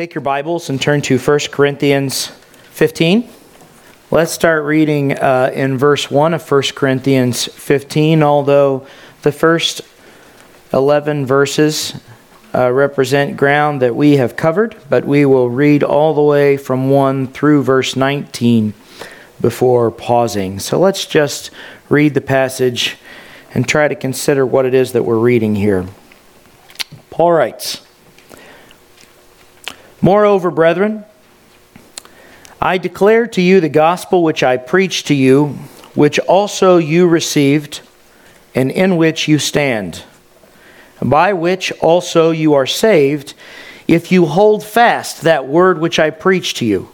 Take your Bibles and turn to 1 Corinthians 15. Let's start reading uh, in verse 1 of 1 Corinthians 15, although the first 11 verses uh, represent ground that we have covered, but we will read all the way from 1 through verse 19 before pausing. So let's just read the passage and try to consider what it is that we're reading here. Paul writes, Moreover, brethren, I declare to you the gospel which I preached to you, which also you received, and in which you stand, by which also you are saved, if you hold fast that word which I preached to you,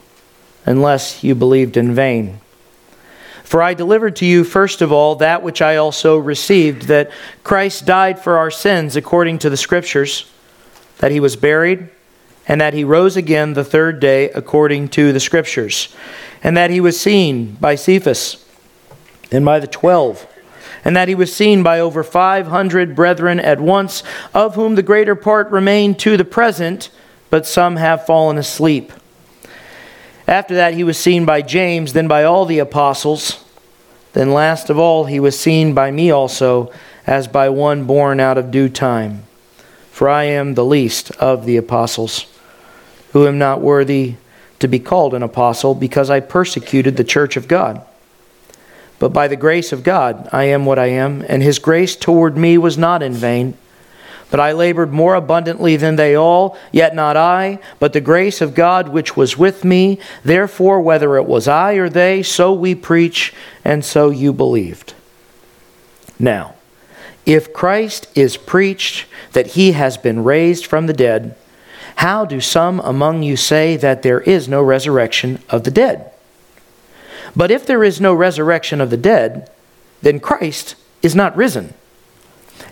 unless you believed in vain. For I delivered to you first of all that which I also received, that Christ died for our sins according to the Scriptures, that he was buried and that he rose again the third day according to the Scriptures, and that he was seen by Cephas and by the twelve, and that he was seen by over five hundred brethren at once, of whom the greater part remain to the present, but some have fallen asleep. After that, he was seen by James, then by all the apostles. Then, last of all, he was seen by me also, as by one born out of due time. For I am the least of the apostles who am not worthy to be called an apostle because I persecuted the church of God. But by the grace of God, I am what I am, and his grace toward me was not in vain. But I labored more abundantly than they all, yet not I, but the grace of God which was with me. Therefore, whether it was I or they, so we preach, and so you believed. Now, if Christ is preached that he has been raised from the dead, how do some among you say that there is no resurrection of the dead? But if there is no resurrection of the dead, then Christ is not risen.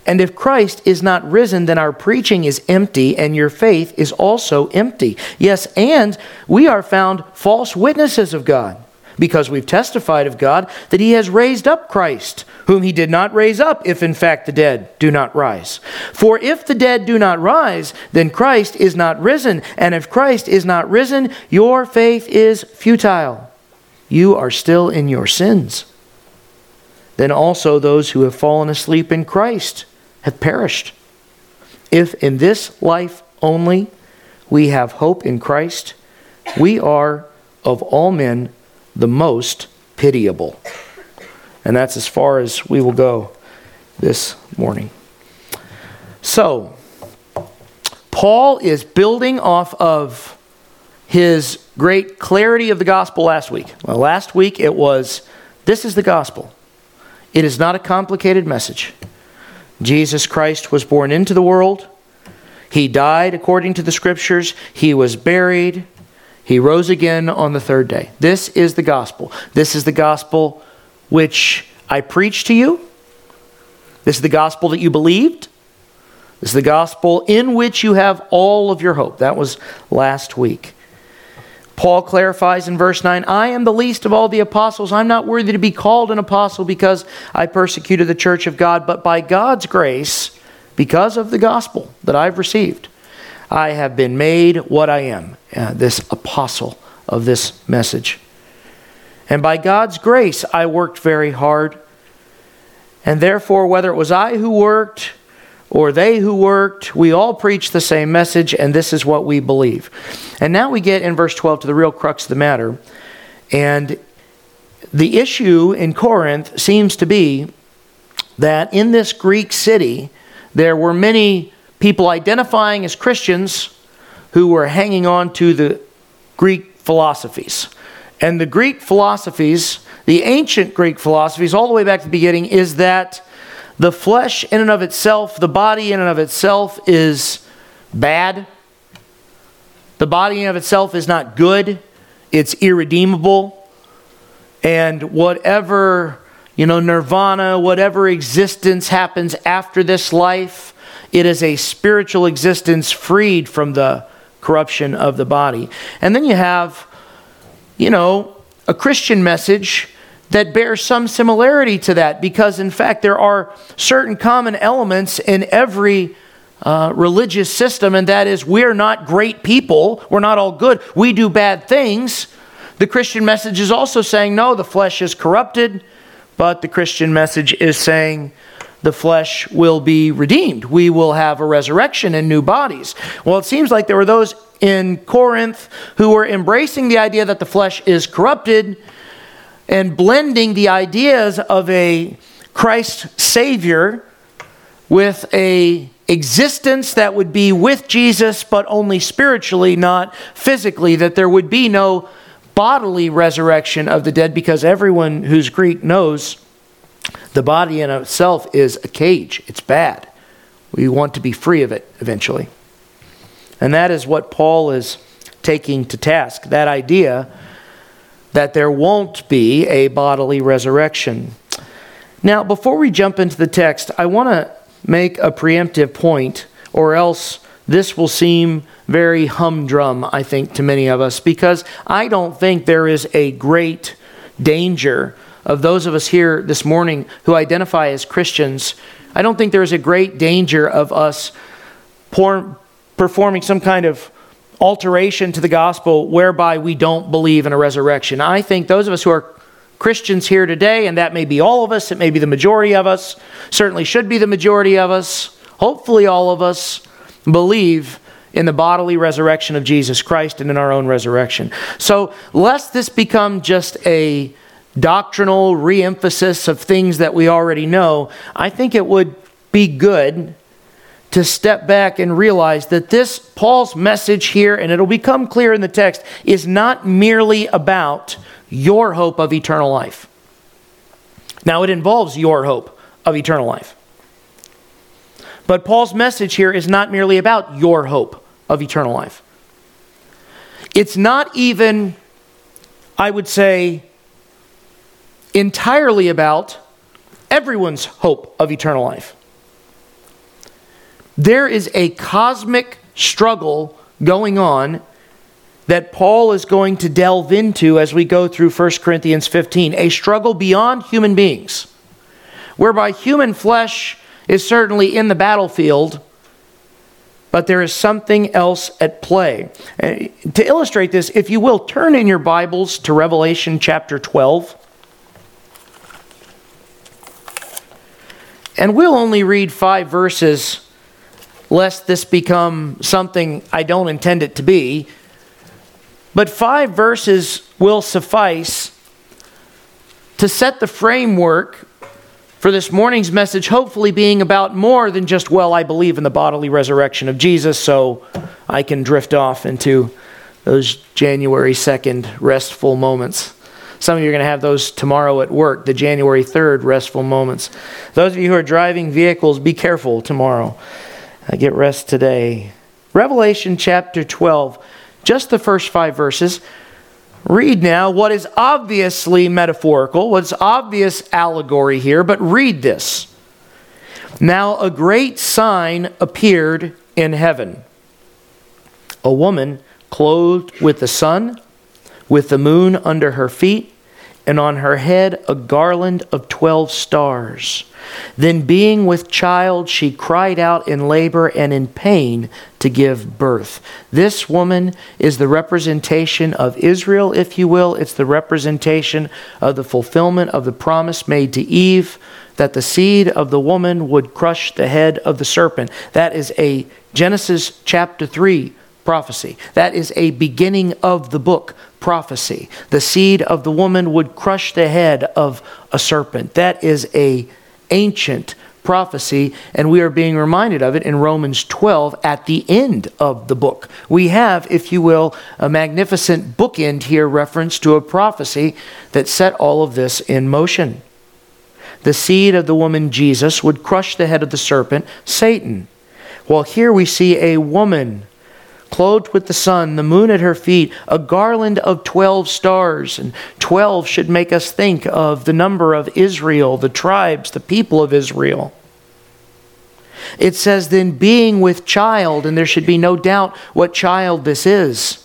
And if Christ is not risen, then our preaching is empty, and your faith is also empty. Yes, and we are found false witnesses of God because we've testified of God that he has raised up Christ, whom he did not raise up, if in fact the dead do not rise. For if the dead do not rise, then Christ is not risen. And if Christ is not risen, your faith is futile. You are still in your sins. Then also those who have fallen asleep in Christ have perished. If in this life only we have hope in Christ, we are of all men the most pitiable. And that's as far as we will go this morning. So, Paul is building off of his great clarity of the gospel last week. Well, last week it was this is the gospel. It is not a complicated message. Jesus Christ was born into the world. He died according to the scriptures. He was buried. He rose again on the third day. This is the gospel. This is the gospel which I preached to you. This is the gospel that you believed. This is the gospel in which you have all of your hope. That was last week. Paul clarifies in verse 9 I am the least of all the apostles. I'm not worthy to be called an apostle because I persecuted the church of God, but by God's grace, because of the gospel that I've received, I have been made what I am, uh, this apostle of this message. And by God's grace, I worked very hard. And therefore, whether it was I who worked or they who worked, we all preach the same message, and this is what we believe. And now we get in verse 12 to the real crux of the matter. And the issue in Corinth seems to be that in this Greek city, there were many people identifying as Christians who were hanging on to the Greek philosophies. And the Greek philosophies, the ancient Greek philosophies, all the way back to the beginning, is that the flesh in and of itself, the body in and of itself is bad. The body in and of itself is not good, it's irredeemable. And whatever, you know, nirvana, whatever existence happens after this life, it is a spiritual existence freed from the corruption of the body. And then you have, you know, a Christian message that bears some similarity to that because, in fact, there are certain common elements in every uh, religious system, and that is we're not great people, we're not all good, we do bad things. The Christian message is also saying, no, the flesh is corrupted, but the Christian message is saying, the flesh will be redeemed. We will have a resurrection and new bodies. Well, it seems like there were those in Corinth who were embracing the idea that the flesh is corrupted and blending the ideas of a Christ Savior with a existence that would be with Jesus, but only spiritually, not physically, that there would be no bodily resurrection of the dead, because everyone who's Greek knows the body in itself is a cage. It's bad. We want to be free of it eventually. And that is what Paul is taking to task that idea that there won't be a bodily resurrection. Now, before we jump into the text, I want to make a preemptive point, or else this will seem very humdrum, I think, to many of us, because I don't think there is a great danger of those of us here this morning who identify as Christians. I don't think there is a great danger of us pour, performing some kind of alteration to the gospel whereby we don't believe in a resurrection. I think those of us who are Christians here today, and that may be all of us, it may be the majority of us, certainly should be the majority of us, hopefully all of us, believe in the bodily resurrection of Jesus Christ and in our own resurrection. So, lest this become just a doctrinal reemphasis of things that we already know, I think it would be good to step back and realize that this Paul's message here, and it'll become clear in the text, is not merely about your hope of eternal life. Now, it involves your hope of eternal life. But Paul's message here is not merely about your hope of eternal life. It's not even, I would say, entirely about everyone's hope of eternal life. There is a cosmic struggle going on that Paul is going to delve into as we go through 1 Corinthians 15 a struggle beyond human beings, whereby human flesh is certainly in the battlefield, but there is something else at play. Uh, to illustrate this, if you will, turn in your Bibles to Revelation chapter 12. And we'll only read five verses, lest this become something I don't intend it to be. But five verses will suffice to set the framework for this morning's message, hopefully being about more than just, well, I believe in the bodily resurrection of Jesus, so I can drift off into those January 2nd restful moments. Some of you are going to have those tomorrow at work, the January 3rd restful moments. Those of you who are driving vehicles, be careful tomorrow. Uh, get rest today. Revelation chapter 12 just the first five verses. Read now what is obviously metaphorical, what's obvious allegory here, but read this. Now a great sign appeared in heaven a woman clothed with the sun, with the moon under her feet and on her head a garland of twelve stars. Then, being with child, she cried out in labor and in pain to give birth. This woman is the representation of Israel, if you will. It's the representation of the fulfillment of the promise made to Eve that the seed of the woman would crush the head of the serpent. That is a Genesis chapter 3 prophecy. That is a beginning of the book prophecy. The seed of the woman would crush the head of a serpent. That is a ancient prophecy, and we are being reminded of it in Romans 12 at the end of the book. We have, if you will, a magnificent bookend here reference to a prophecy that set all of this in motion. The seed of the woman Jesus would crush the head of the serpent, Satan. Well, here we see a woman clothed with the sun, the moon at her feet, a garland of 12 stars. And 12 should make us think of the number of Israel, the tribes, the people of Israel. It says, then being with child, and there should be no doubt what child this is.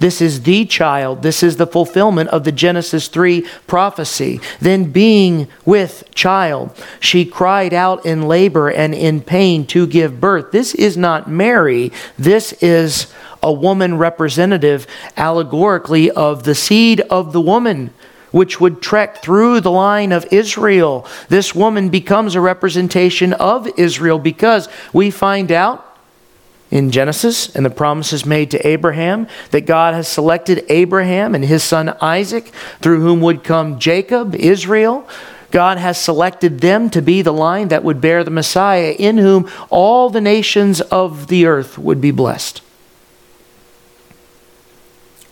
This is the child. This is the fulfillment of the Genesis 3 prophecy. Then, being with child, she cried out in labor and in pain to give birth. This is not Mary. This is a woman representative, allegorically, of the seed of the woman which would trek through the line of Israel. This woman becomes a representation of Israel because we find out in Genesis and the promises made to Abraham that God has selected Abraham and his son Isaac, through whom would come Jacob, Israel. God has selected them to be the line that would bear the Messiah, in whom all the nations of the earth would be blessed.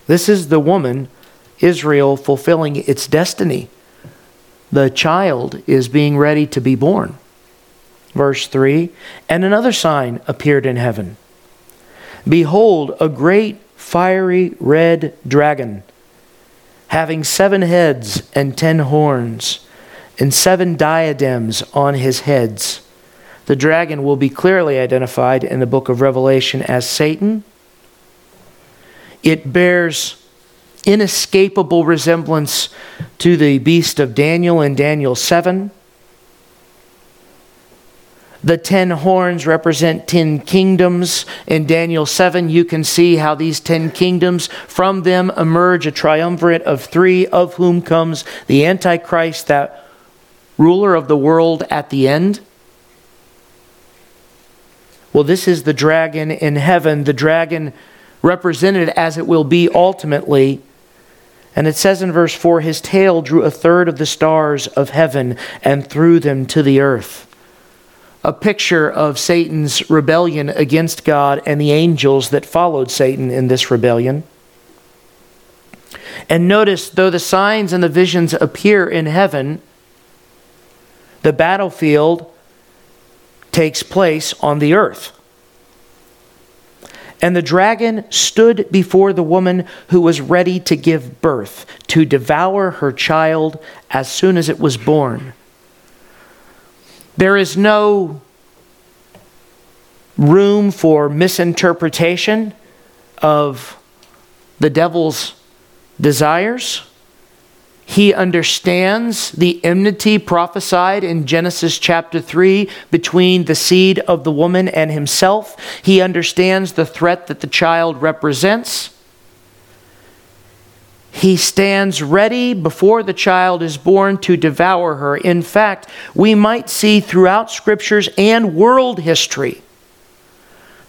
This is the woman Israel fulfilling its destiny. The child is being ready to be born. Verse 3 And another sign appeared in heaven. Behold, a great fiery red dragon, having seven heads and ten horns, and seven diadems on his heads. The dragon will be clearly identified in the book of Revelation as Satan. It bears inescapable resemblance to the beast of Daniel in Daniel 7. The ten horns represent ten kingdoms. In Daniel 7, you can see how these ten kingdoms, from them emerge a triumvirate of three, of whom comes the Antichrist, that ruler of the world at the end. Well, this is the dragon in heaven, the dragon represented as it will be ultimately and it says in verse 4 His tail drew a third of the stars of heaven and threw them to the earth. A picture of Satan's rebellion against God and the angels that followed Satan in this rebellion. And notice, though the signs and the visions appear in heaven, the battlefield takes place on the earth. And the dragon stood before the woman who was ready to give birth, to devour her child as soon as it was born. There is no room for misinterpretation of the devil's desires. He understands the enmity prophesied in Genesis chapter 3 between the seed of the woman and himself. He understands the threat that the child represents. He stands ready before the child is born to devour her. In fact, we might see throughout scriptures and world history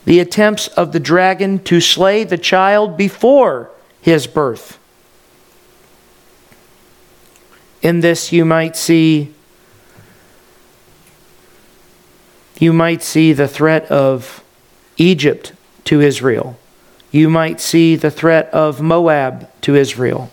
the attempts of the dragon to slay the child before his birth. In this, you might see you might see the threat of Egypt to Israel. You might see the threat of Moab to Israel.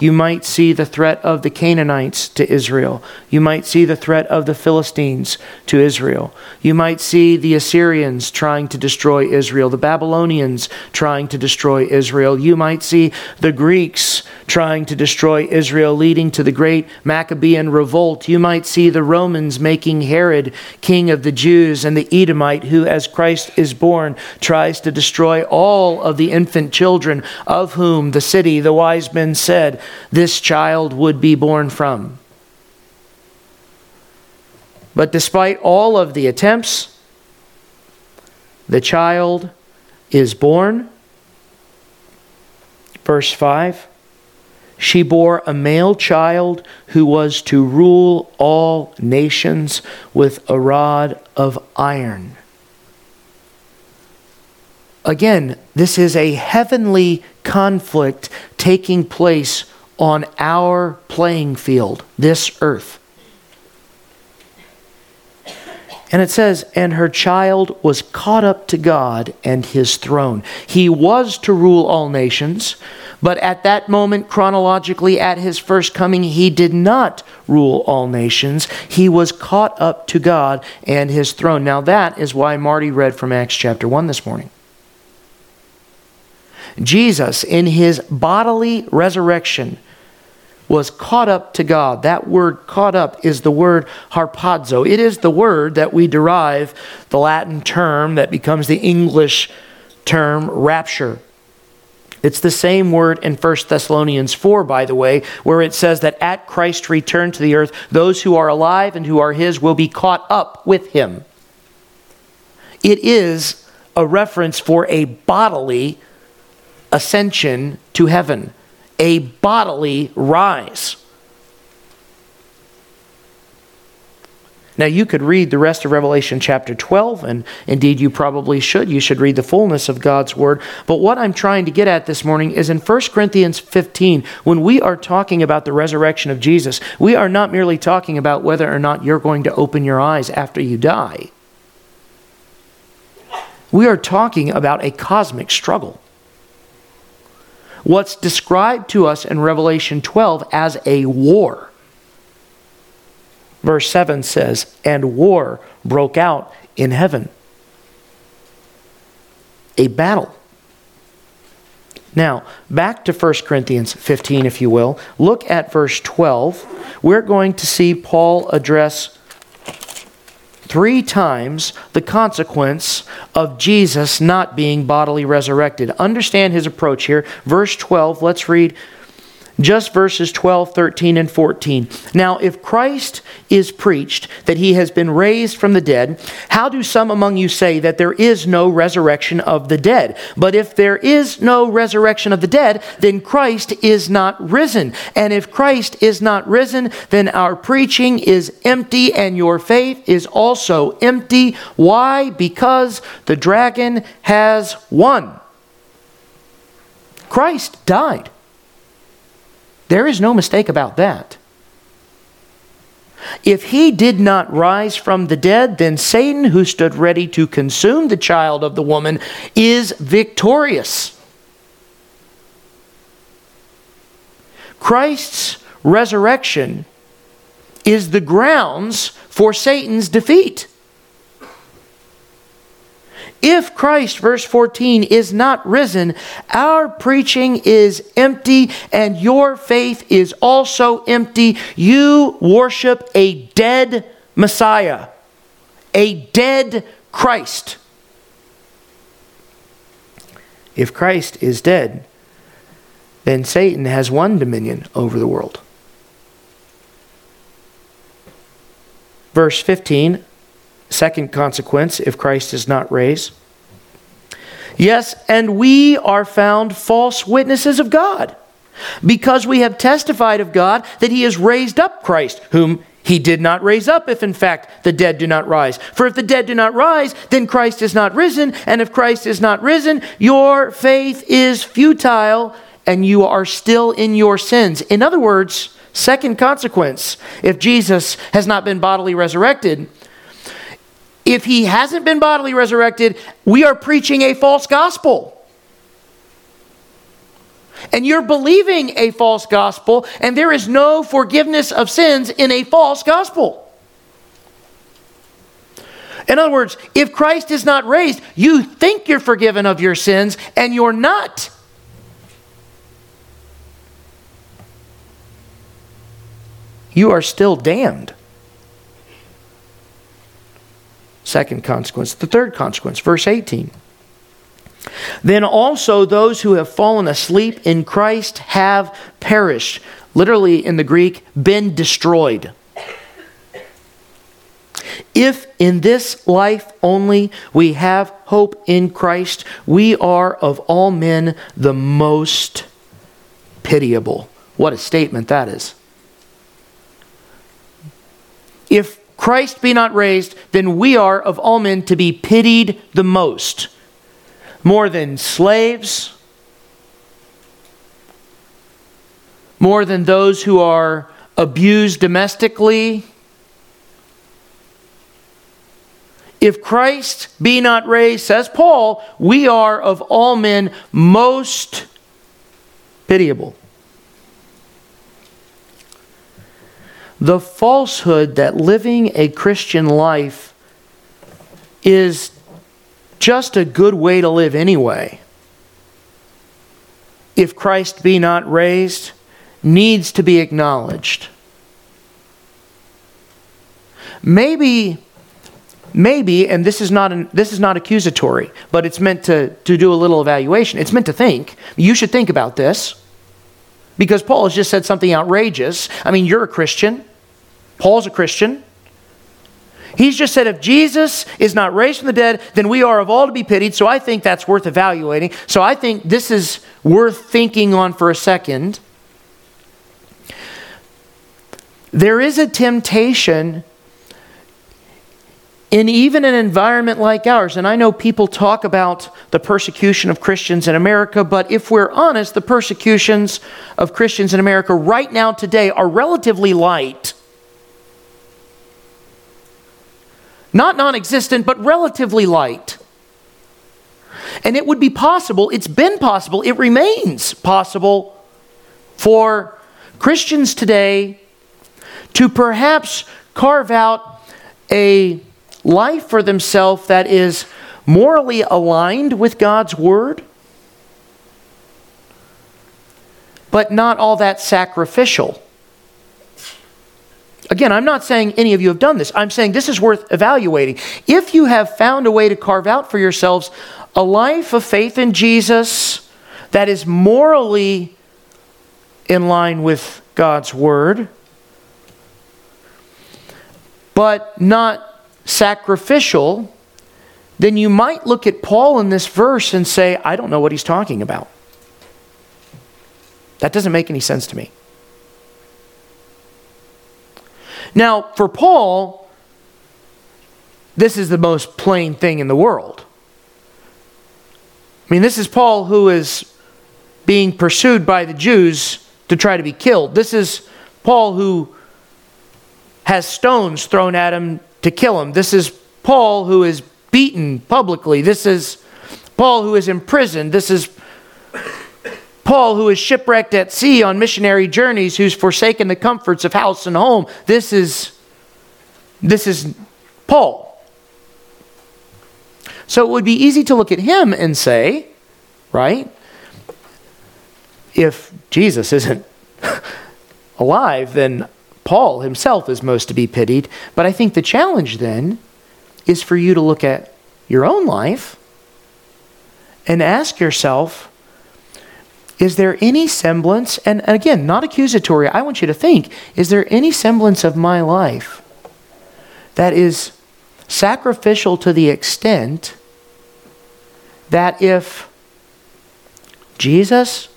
You might see the threat of the Canaanites to Israel. You might see the threat of the Philistines to Israel. You might see the Assyrians trying to destroy Israel, the Babylonians trying to destroy Israel. You might see the Greeks trying to destroy Israel, leading to the great Maccabean revolt. You might see the Romans making Herod king of the Jews, and the Edomite, who, as Christ is born, tries to destroy all of the infant children, of whom the city, the wise men said, this child would be born from. But despite all of the attempts, the child is born. Verse 5 She bore a male child who was to rule all nations with a rod of iron. Again, this is a heavenly conflict taking place on our playing field, this earth. And it says, and her child was caught up to God and his throne. He was to rule all nations, but at that moment, chronologically, at his first coming, he did not rule all nations. He was caught up to God and his throne. Now, that is why Marty read from Acts chapter 1 this morning. Jesus, in his bodily resurrection, was caught up to God. That word caught up is the word harpazo. It is the word that we derive the Latin term that becomes the English term rapture. It's the same word in 1 Thessalonians 4, by the way, where it says that at Christ's return to the earth, those who are alive and who are his will be caught up with him. It is a reference for a bodily ascension to heaven, a bodily rise. Now, you could read the rest of Revelation chapter 12, and indeed you probably should. You should read the fullness of God's word. But what I'm trying to get at this morning is in 1 Corinthians 15, when we are talking about the resurrection of Jesus, we are not merely talking about whether or not you're going to open your eyes after you die. We are talking about a cosmic struggle. What's described to us in Revelation 12 as a war Verse 7 says, And war broke out in heaven. A battle. Now, back to 1 Corinthians 15, if you will. Look at verse 12. We're going to see Paul address three times the consequence of Jesus not being bodily resurrected. Understand his approach here. Verse 12, let's read just verses 12, 13, and 14. Now, if Christ is preached that he has been raised from the dead, how do some among you say that there is no resurrection of the dead? But if there is no resurrection of the dead, then Christ is not risen. And if Christ is not risen, then our preaching is empty and your faith is also empty. Why? Because the dragon has won. Christ died. There is no mistake about that. If he did not rise from the dead, then Satan, who stood ready to consume the child of the woman, is victorious. Christ's resurrection is the grounds for Satan's defeat. If Christ, verse 14, is not risen, our preaching is empty and your faith is also empty. You worship a dead Messiah, a dead Christ. If Christ is dead, then Satan has won dominion over the world. Verse 15 Second consequence, if Christ is not raised. Yes, and we are found false witnesses of God, because we have testified of God that he has raised up Christ, whom he did not raise up if in fact the dead do not rise. For if the dead do not rise, then Christ is not risen, and if Christ is not risen, your faith is futile and you are still in your sins. In other words, second consequence, if Jesus has not been bodily resurrected, if he hasn't been bodily resurrected, we are preaching a false gospel. And you're believing a false gospel, and there is no forgiveness of sins in a false gospel. In other words, if Christ is not raised, you think you're forgiven of your sins, and you're not. You are still damned. Second consequence. The third consequence, verse 18. Then also those who have fallen asleep in Christ have perished. Literally in the Greek, been destroyed. If in this life only we have hope in Christ, we are of all men the most pitiable. What a statement that is. If Christ be not raised, then we are of all men to be pitied the most. More than slaves, more than those who are abused domestically. If Christ be not raised, says Paul, we are of all men most pitiable. The falsehood that living a Christian life is just a good way to live anyway. If Christ be not raised, needs to be acknowledged. Maybe maybe, and this is not an, this is not accusatory, but it's meant to, to do a little evaluation. It's meant to think. You should think about this. Because Paul has just said something outrageous. I mean, you're a Christian. Paul's a Christian. He's just said if Jesus is not raised from the dead, then we are of all to be pitied. So I think that's worth evaluating. So I think this is worth thinking on for a second. There is a temptation in even an environment like ours, and I know people talk about the persecution of Christians in America, but if we're honest, the persecutions of Christians in America right now today are relatively light. Not non existent, but relatively light. And it would be possible, it's been possible, it remains possible for Christians today to perhaps carve out a life for themselves that is morally aligned with God's Word, but not all that sacrificial. Again, I'm not saying any of you have done this. I'm saying this is worth evaluating. If you have found a way to carve out for yourselves a life of faith in Jesus that is morally in line with God's Word, but not sacrificial, then you might look at Paul in this verse and say, I don't know what he's talking about. That doesn't make any sense to me. Now, for Paul, this is the most plain thing in the world. I mean, this is Paul who is being pursued by the Jews to try to be killed. This is Paul who has stones thrown at him to kill him. This is Paul who is beaten publicly. This is Paul who is imprisoned. This is Paul, who is shipwrecked at sea on missionary journeys, who's forsaken the comforts of house and home. This is, this is Paul. So it would be easy to look at him and say, right, if Jesus isn't alive, then Paul himself is most to be pitied. But I think the challenge then is for you to look at your own life and ask yourself, is there any semblance, and again, not accusatory, I want you to think, is there any semblance of my life that is sacrificial to the extent that if Jesus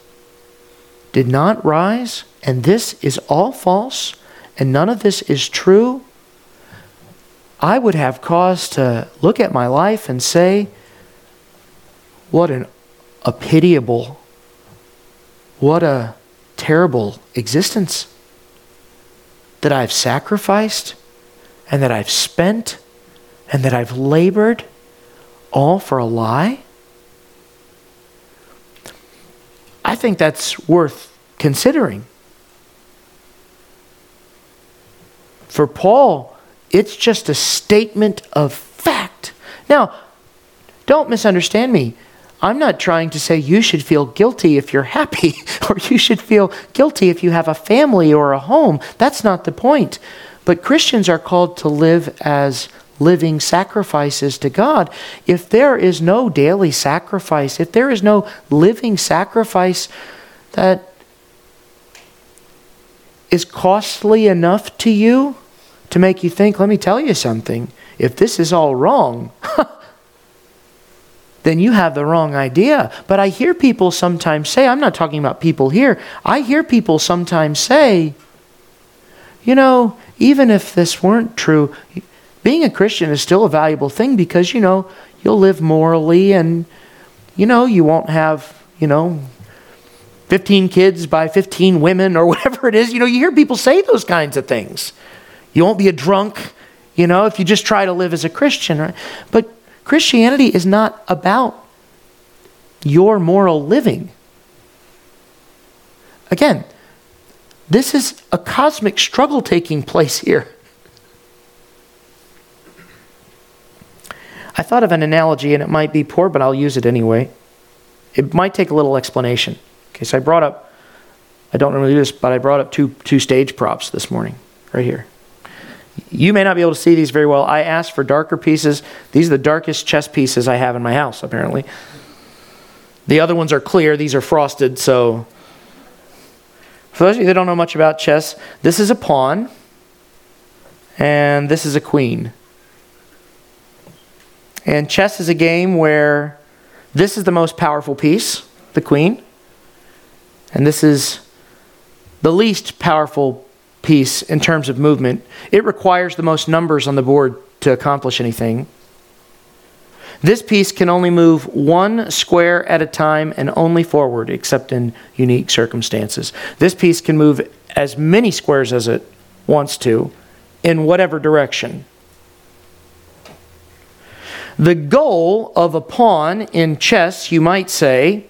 did not rise, and this is all false, and none of this is true, I would have cause to look at my life and say, what an, a pitiable what a terrible existence that I've sacrificed and that I've spent and that I've labored all for a lie? I think that's worth considering. For Paul, it's just a statement of fact. Now, don't misunderstand me. I'm not trying to say you should feel guilty if you're happy or you should feel guilty if you have a family or a home. That's not the point. But Christians are called to live as living sacrifices to God. If there is no daily sacrifice, if there is no living sacrifice that is costly enough to you to make you think, let me tell you something, if this is all wrong, then you have the wrong idea. But I hear people sometimes say, I'm not talking about people here, I hear people sometimes say, you know, even if this weren't true, being a Christian is still a valuable thing because, you know, you'll live morally and, you know, you won't have, you know, 15 kids by 15 women or whatever it is. You know, you hear people say those kinds of things. You won't be a drunk, you know, if you just try to live as a Christian, right? But Christianity is not about your moral living. Again, this is a cosmic struggle taking place here. I thought of an analogy and it might be poor, but I'll use it anyway. It might take a little explanation. Okay, so I brought up, I don't normally do this, but I brought up two, two stage props this morning, right here. You may not be able to see these very well. I asked for darker pieces. These are the darkest chess pieces I have in my house, apparently. The other ones are clear, these are frosted, so. For those of you that don't know much about chess, this is a pawn, and this is a queen. And chess is a game where this is the most powerful piece, the queen, and this is the least powerful piece in terms of movement. It requires the most numbers on the board to accomplish anything. This piece can only move one square at a time and only forward, except in unique circumstances. This piece can move as many squares as it wants to in whatever direction. The goal of a pawn in chess, you might say,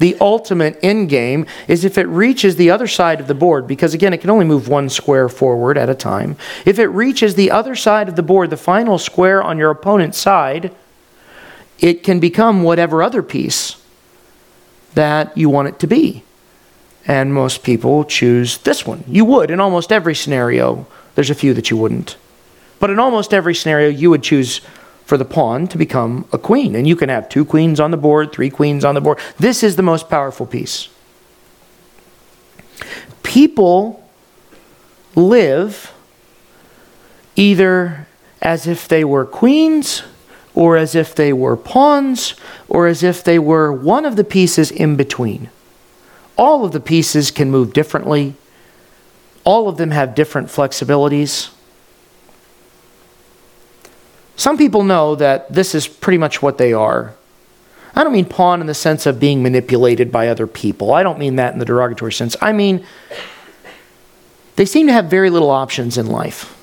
the ultimate end game is if it reaches the other side of the board, because again, it can only move one square forward at a time. If it reaches the other side of the board, the final square on your opponent's side, it can become whatever other piece that you want it to be. And most people choose this one. You would in almost every scenario. There's a few that you wouldn't. But in almost every scenario, you would choose for the pawn to become a queen. And you can have two queens on the board, three queens on the board. This is the most powerful piece. People live either as if they were queens, or as if they were pawns, or as if they were one of the pieces in between. All of the pieces can move differently, all of them have different flexibilities. Some people know that this is pretty much what they are. I don't mean pawn in the sense of being manipulated by other people. I don't mean that in the derogatory sense. I mean, they seem to have very little options in life.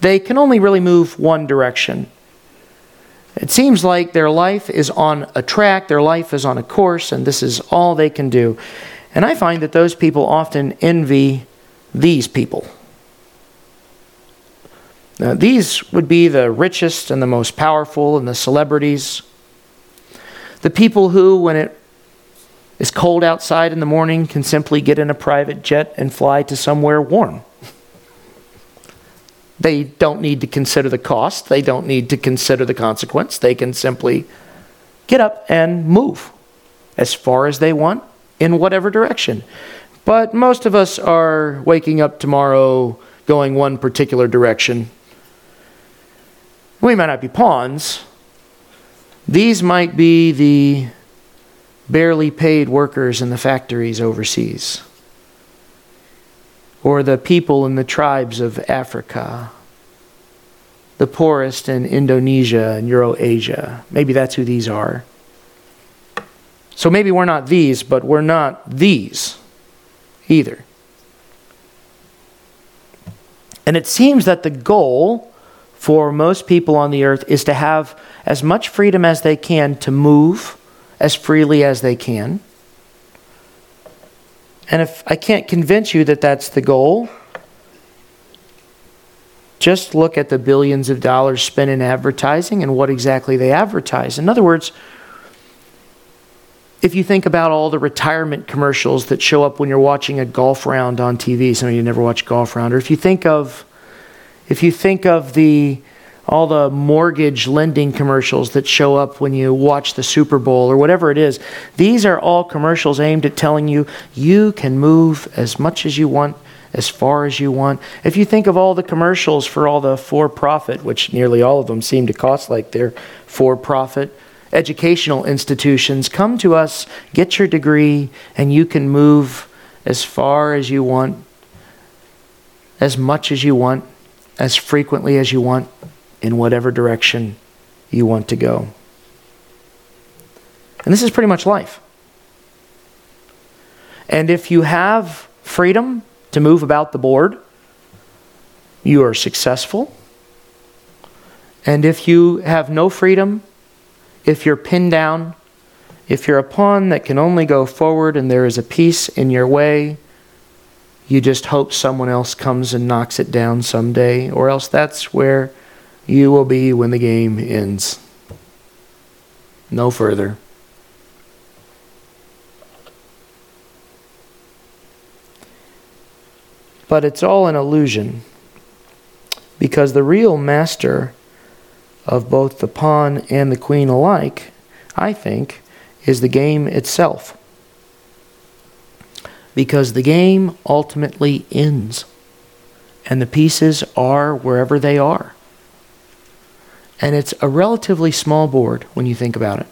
They can only really move one direction. It seems like their life is on a track, their life is on a course, and this is all they can do. And I find that those people often envy these people. Now, these would be the richest and the most powerful and the celebrities. The people who, when it is cold outside in the morning, can simply get in a private jet and fly to somewhere warm. They don't need to consider the cost, they don't need to consider the consequence. They can simply get up and move as far as they want in whatever direction. But most of us are waking up tomorrow going one particular direction we might not be pawns. These might be the barely paid workers in the factories overseas, or the people in the tribes of Africa, the poorest in Indonesia and Eurasia. Maybe that's who these are. So maybe we're not these, but we're not these either. And it seems that the goal for most people on the earth is to have as much freedom as they can to move as freely as they can. And if I can't convince you that that's the goal, just look at the billions of dollars spent in advertising and what exactly they advertise. In other words, if you think about all the retirement commercials that show up when you're watching a golf round on TV, some of you never watch golf round, or if you think of if you think of the all the mortgage lending commercials that show up when you watch the Super Bowl or whatever it is, these are all commercials aimed at telling you you can move as much as you want, as far as you want. If you think of all the commercials for all the for profit, which nearly all of them seem to cost like they're for profit, educational institutions, come to us, get your degree, and you can move as far as you want, as much as you want as frequently as you want in whatever direction you want to go. And this is pretty much life. And if you have freedom to move about the board, you are successful. And if you have no freedom, if you're pinned down, if you're a pawn that can only go forward and there is a piece in your way, you just hope someone else comes and knocks it down someday, or else that's where you will be when the game ends. No further. But it's all an illusion because the real master of both the pawn and the queen alike, I think, is the game itself. Because the game ultimately ends, and the pieces are wherever they are. And it's a relatively small board when you think about it.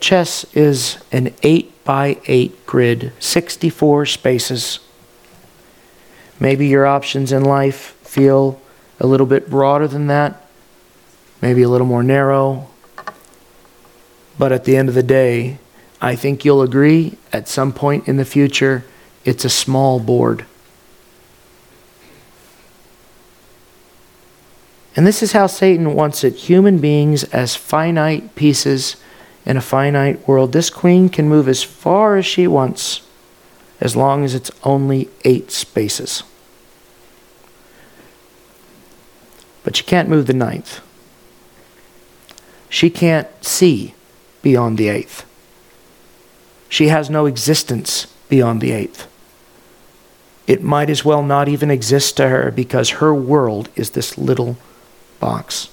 Chess is an 8 by 8 grid, 64 spaces. Maybe your options in life feel a little bit broader than that, maybe a little more narrow. But at the end of the day, I think you'll agree at some point in the future, it's a small board. And this is how Satan wants it human beings as finite pieces in a finite world. This queen can move as far as she wants as long as it's only eight spaces. But she can't move the ninth. She can't see beyond the eighth. She has no existence beyond the eighth. It might as well not even exist to her because her world is this little box.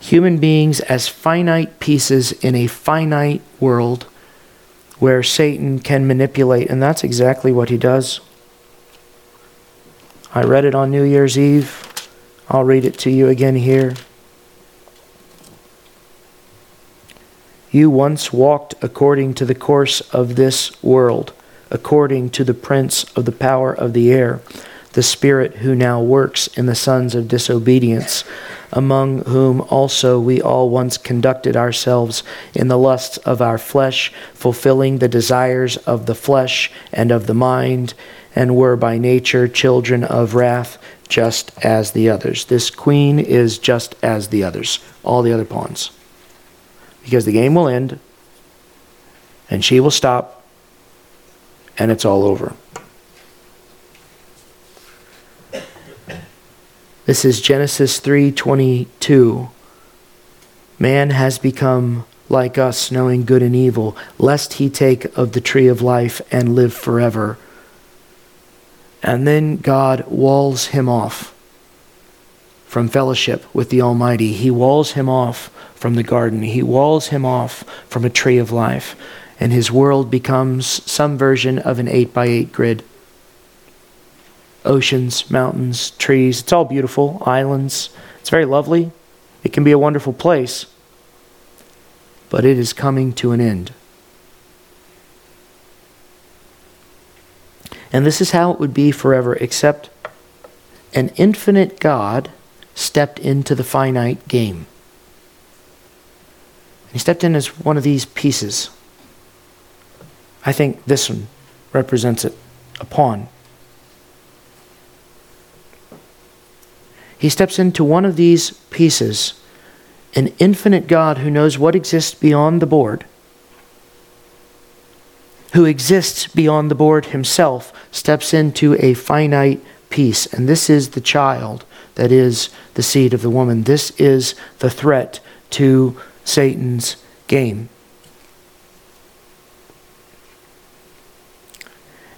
Human beings as finite pieces in a finite world where Satan can manipulate, and that's exactly what he does. I read it on New Year's Eve. I'll read it to you again here. You once walked according to the course of this world, according to the prince of the power of the air, the spirit who now works in the sons of disobedience, among whom also we all once conducted ourselves in the lusts of our flesh, fulfilling the desires of the flesh and of the mind and were by nature children of wrath, just as the others. This queen is just as the others, all the other pawns. Because the game will end, and she will stop, and it's all over. This is Genesis 3:22. Man has become like us, knowing good and evil, lest he take of the tree of life and live forever. And then God walls him off from fellowship with the Almighty. He walls him off from the garden. He walls him off from a tree of life. And his world becomes some version of an 8 by 8 grid. Oceans, mountains, trees, it's all beautiful. Islands, it's very lovely. It can be a wonderful place. But it is coming to an end. And this is how it would be forever, except an infinite God stepped into the finite game. He stepped in as one of these pieces. I think this one represents it a pawn. He steps into one of these pieces, an infinite God who knows what exists beyond the board who exists beyond the board himself, steps into a finite piece. And this is the child that is the seed of the woman. This is the threat to Satan's game.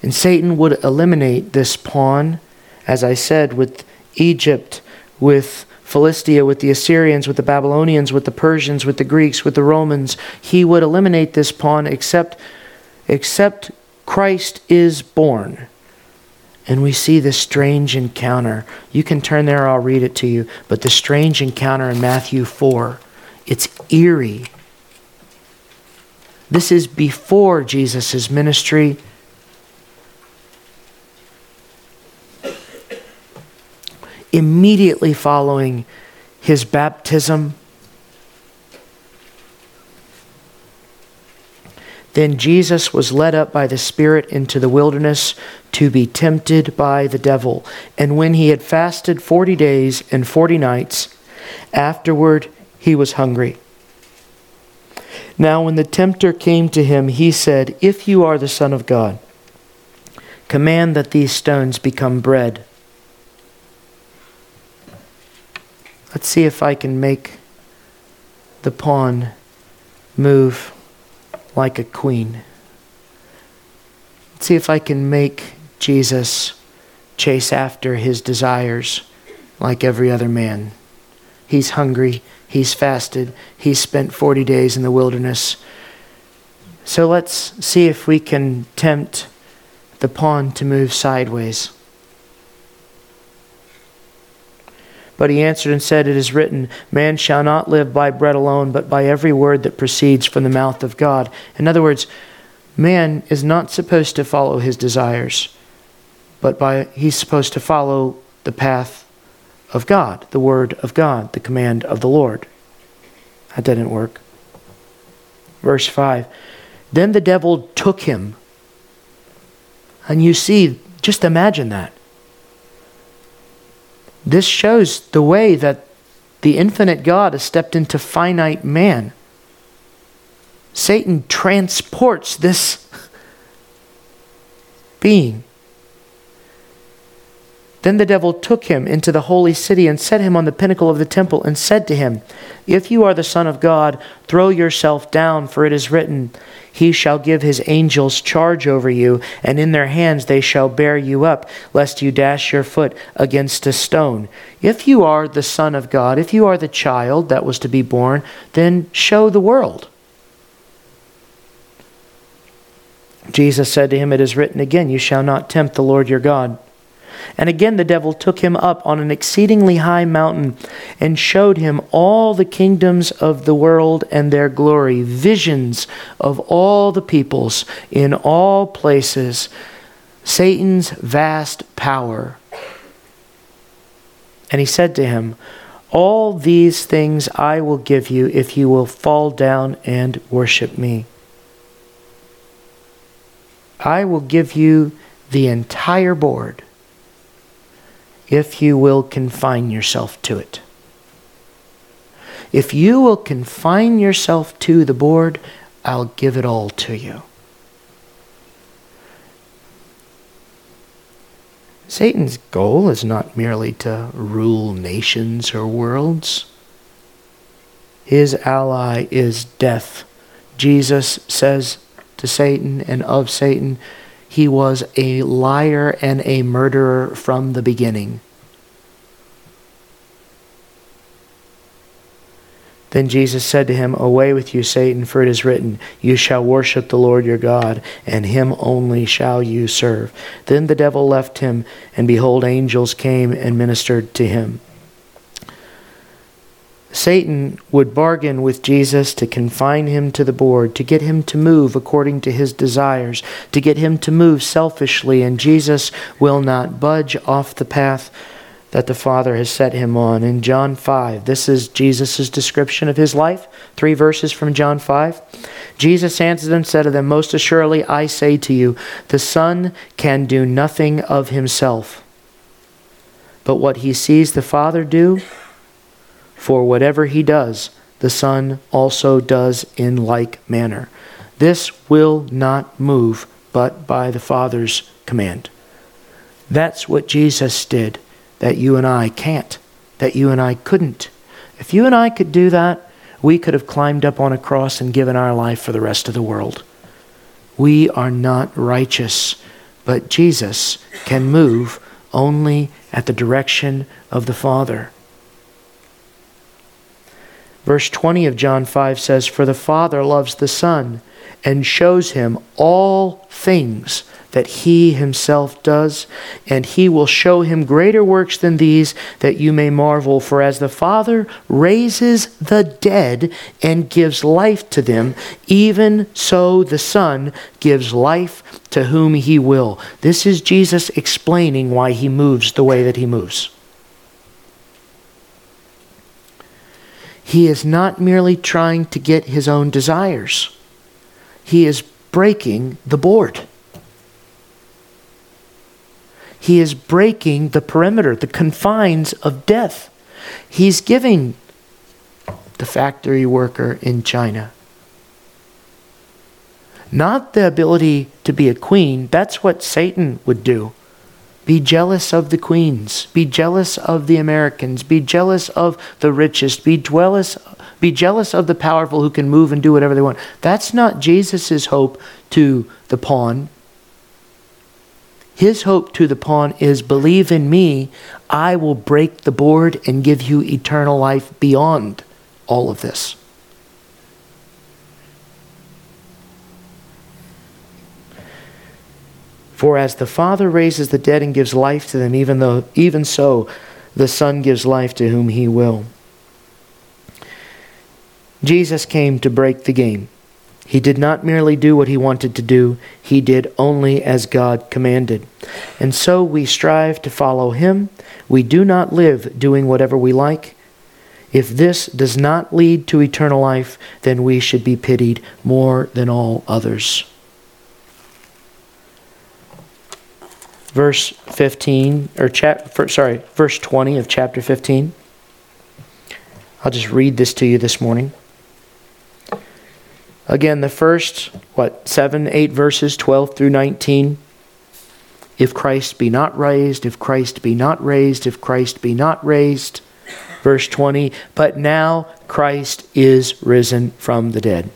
And Satan would eliminate this pawn, as I said, with Egypt, with Philistia, with the Assyrians, with the Babylonians, with the Persians, with the Greeks, with the Romans. He would eliminate this pawn, except except Christ is born. And we see this strange encounter. You can turn there, I'll read it to you. But the strange encounter in Matthew 4, it's eerie. This is before Jesus' ministry. Immediately following his baptism Then Jesus was led up by the Spirit into the wilderness to be tempted by the devil. And when he had fasted forty days and forty nights, afterward he was hungry. Now, when the tempter came to him, he said, If you are the Son of God, command that these stones become bread. Let's see if I can make the pawn move like a queen. Let's see if I can make Jesus chase after his desires like every other man. He's hungry, he's fasted, he's spent 40 days in the wilderness. So let's see if we can tempt the pawn to move sideways. But he answered and said, It is written, Man shall not live by bread alone, but by every word that proceeds from the mouth of God. In other words, man is not supposed to follow his desires, but by he's supposed to follow the path of God, the word of God, the command of the Lord. That didn't work. Verse 5 Then the devil took him. And you see, just imagine that. This shows the way that the infinite God has stepped into finite man. Satan transports this being. Then the devil took him into the holy city and set him on the pinnacle of the temple and said to him, If you are the Son of God, throw yourself down, for it is written, He shall give his angels charge over you, and in their hands they shall bear you up, lest you dash your foot against a stone. If you are the Son of God, if you are the child that was to be born, then show the world. Jesus said to him, It is written again, You shall not tempt the Lord your God. And again the devil took him up on an exceedingly high mountain and showed him all the kingdoms of the world and their glory, visions of all the peoples in all places, Satan's vast power. And he said to him, All these things I will give you if you will fall down and worship me. I will give you the entire board if you will confine yourself to it. If you will confine yourself to the board, I'll give it all to you. Satan's goal is not merely to rule nations or worlds. His ally is death. Jesus says to Satan and of Satan, he was a liar and a murderer from the beginning. Then Jesus said to him, Away with you, Satan, for it is written, You shall worship the Lord your God, and him only shall you serve. Then the devil left him, and behold, angels came and ministered to him. Satan would bargain with Jesus to confine him to the board, to get him to move according to his desires, to get him to move selfishly, and Jesus will not budge off the path that the Father has set him on. In John 5, this is Jesus' description of his life. Three verses from John 5. Jesus answered and said to them, Most assuredly I say to you, the Son can do nothing of himself, but what he sees the Father do, for whatever he does, the Son also does in like manner. This will not move but by the Father's command. That's what Jesus did that you and I can't, that you and I couldn't. If you and I could do that, we could have climbed up on a cross and given our life for the rest of the world. We are not righteous, but Jesus can move only at the direction of the Father. Verse 20 of John 5 says, For the Father loves the Son and shows him all things that he himself does, and he will show him greater works than these, that you may marvel. For as the Father raises the dead and gives life to them, even so the Son gives life to whom he will. This is Jesus explaining why he moves the way that he moves. He is not merely trying to get his own desires, he is breaking the board. He is breaking the perimeter, the confines of death. He's giving the factory worker in China not the ability to be a queen. That's what Satan would do. Be jealous of the queens. Be jealous of the Americans. Be jealous of the richest. Be jealous, be jealous of the powerful who can move and do whatever they want. That's not Jesus' hope to the pawn. His hope to the pawn is believe in me, I will break the board and give you eternal life beyond all of this. For as the Father raises the dead and gives life to them, even though even so the Son gives life to whom he will. Jesus came to break the game. He did not merely do what he wanted to do, he did only as God commanded. And so we strive to follow him. We do not live doing whatever we like. If this does not lead to eternal life, then we should be pitied more than all others. Verse 15, or chap, sorry, verse 20 of chapter 15. I'll just read this to you this morning. Again, the first, what, seven, eight verses, 12 through 19. If Christ be not raised, if Christ be not raised, if Christ be not raised. Verse 20, but now Christ is risen from the dead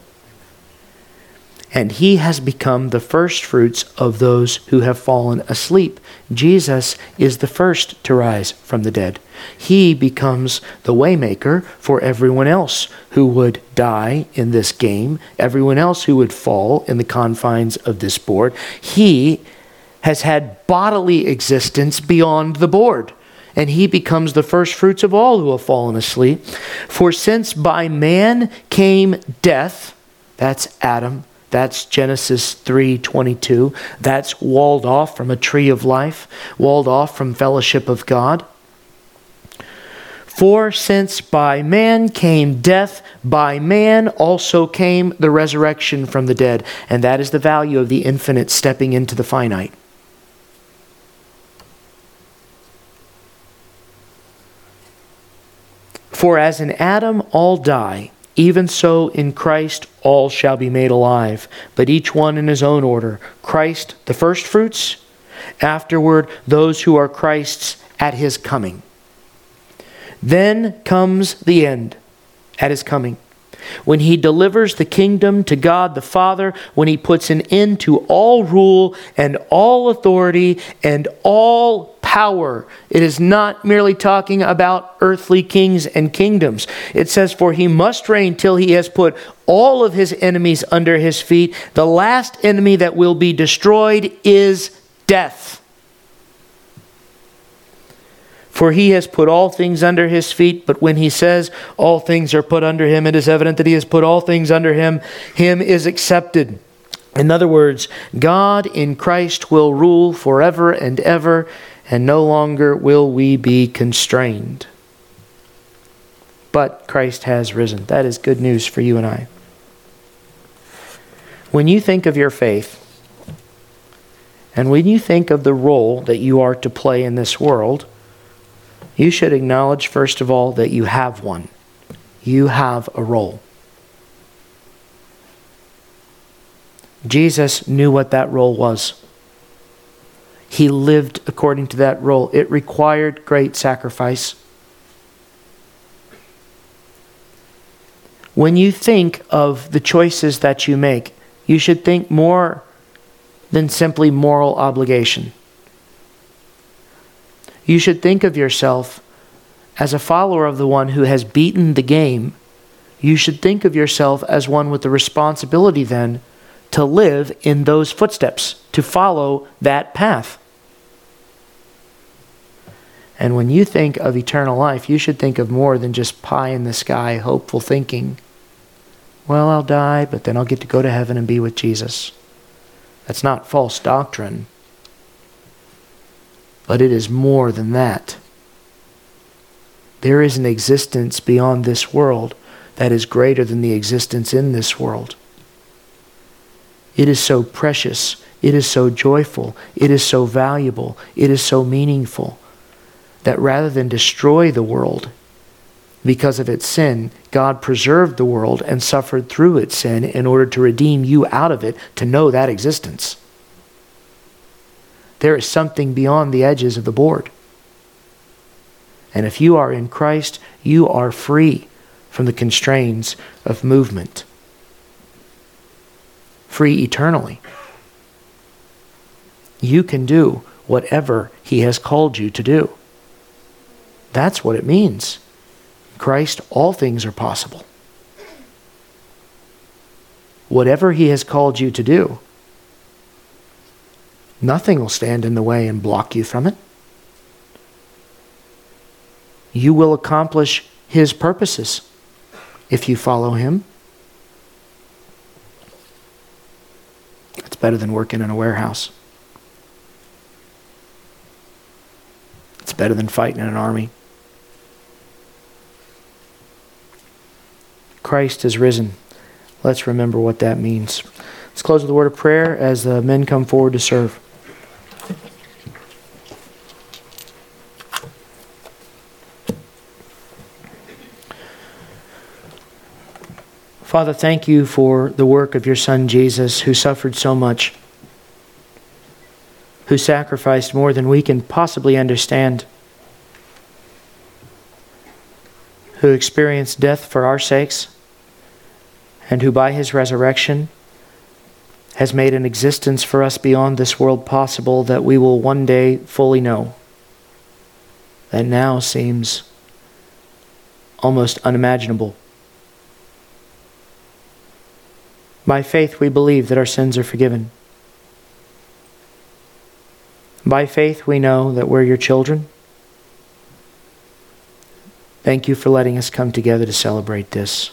and he has become the firstfruits of those who have fallen asleep. Jesus is the first to rise from the dead. He becomes the waymaker for everyone else who would die in this game, everyone else who would fall in the confines of this board. He has had bodily existence beyond the board and he becomes the firstfruits of all who have fallen asleep. For since by man came death, that's Adam, that's Genesis 3:22. That's walled off from a tree of life, walled off from fellowship of God. For since by man came death, by man also came the resurrection from the dead. And that is the value of the infinite stepping into the finite. For as in Adam all die, even so, in Christ all shall be made alive, but each one in his own order. Christ, the firstfruits, afterward, those who are Christ's at his coming. Then comes the end at his coming when he delivers the kingdom to God the Father, when he puts an end to all rule and all authority and all power. It is not merely talking about earthly kings and kingdoms. It says, For he must reign till he has put all of his enemies under his feet. The last enemy that will be destroyed is death. For he has put all things under his feet. But when he says all things are put under him, it is evident that he has put all things under him. Him is accepted. In other words, God in Christ will rule forever and ever, and no longer will we be constrained. But Christ has risen. That is good news for you and I. When you think of your faith, and when you think of the role that you are to play in this world, you should acknowledge, first of all, that you have one. You have a role. Jesus knew what that role was. He lived according to that role. It required great sacrifice. When you think of the choices that you make, you should think more than simply moral obligation. You should think of yourself as a follower of the one who has beaten the game. You should think of yourself as one with the responsibility then to live in those footsteps, to follow that path. And when you think of eternal life, you should think of more than just pie in the sky, hopeful thinking. Well, I'll die, but then I'll get to go to heaven and be with Jesus. That's not false doctrine. But it is more than that. There is an existence beyond this world that is greater than the existence in this world. It is so precious. It is so joyful. It is so valuable. It is so meaningful that rather than destroy the world because of its sin, God preserved the world and suffered through its sin in order to redeem you out of it to know that existence. There is something beyond the edges of the board. And if you are in Christ, you are free from the constraints of movement, free eternally. you can do whatever He has called you to do. That's what it means. Christ, all things are possible. Whatever He has called you to do, nothing will stand in the way and block you from it. You will accomplish His purposes if you follow Him. It's better than working in a warehouse. It's better than fighting in an army. Christ is risen. Let's remember what that means. Let's close with a word of prayer as the men come forward to serve. Father, thank you for the work of your Son Jesus, who suffered so much, who sacrificed more than we can possibly understand, who experienced death for our sakes, and who by his resurrection has made an existence for us beyond this world possible that we will one day fully know. That now seems almost unimaginable. By faith, we believe that our sins are forgiven. By faith, we know that we're your children. Thank you for letting us come together to celebrate this.